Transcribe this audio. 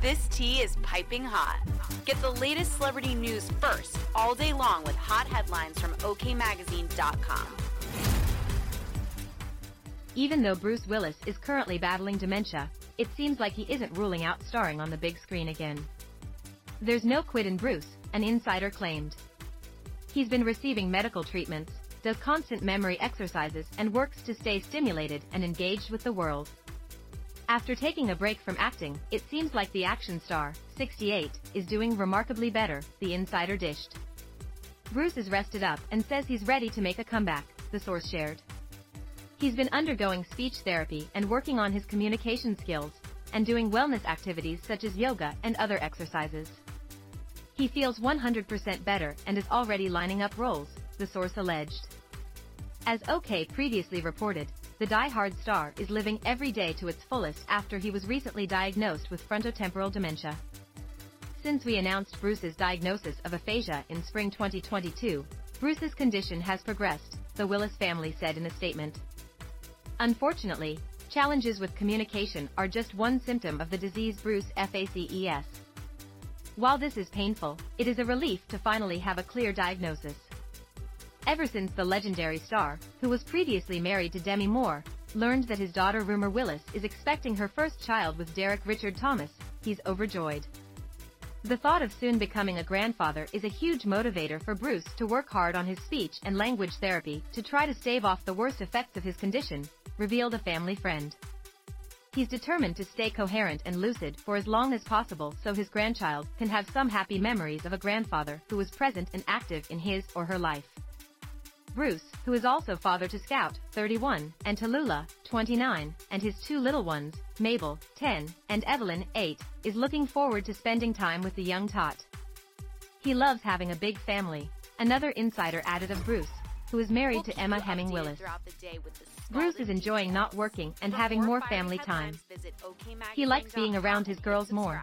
This tea is piping hot. Get the latest celebrity news first all day long with hot headlines from OKMagazine.com. Even though Bruce Willis is currently battling dementia, it seems like he isn't ruling out starring on the big screen again. There's no quit in Bruce, an insider claimed. He's been receiving medical treatments, does constant memory exercises and works to stay stimulated and engaged with the world. After taking a break from acting, it seems like the action star, 68, is doing remarkably better, the insider dished. Bruce is rested up and says he's ready to make a comeback, the source shared. He's been undergoing speech therapy and working on his communication skills, and doing wellness activities such as yoga and other exercises. He feels 100% better and is already lining up roles, the source alleged. As OK previously reported, the die-hard star is living every day to its fullest after he was recently diagnosed with frontotemporal dementia. Since we announced Bruce's diagnosis of aphasia in spring 2022, Bruce's condition has progressed, the Willis family said in a statement. Unfortunately, challenges with communication are just one symptom of the disease Bruce FACES. While this is painful, it is a relief to finally have a clear diagnosis. Ever since the legendary star, who was previously married to Demi Moore, learned that his daughter Rumer Willis is expecting her first child with Derek Richard Thomas, he's overjoyed. The thought of soon becoming a grandfather is a huge motivator for Bruce to work hard on his speech and language therapy to try to stave off the worst effects of his condition, revealed a family friend. He's determined to stay coherent and lucid for as long as possible so his grandchild can have some happy memories of a grandfather who was present and active in his or her life. Bruce, who is also father to Scout, 31, and Tallulah, 29, and his two little ones, Mabel, 10, and Evelyn, 8, is looking forward to spending time with the young tot. He loves having a big family, another insider added of Bruce, who is married to Emma Heming Willis. Bruce is enjoying not working and having more family time. He likes being around his girls more.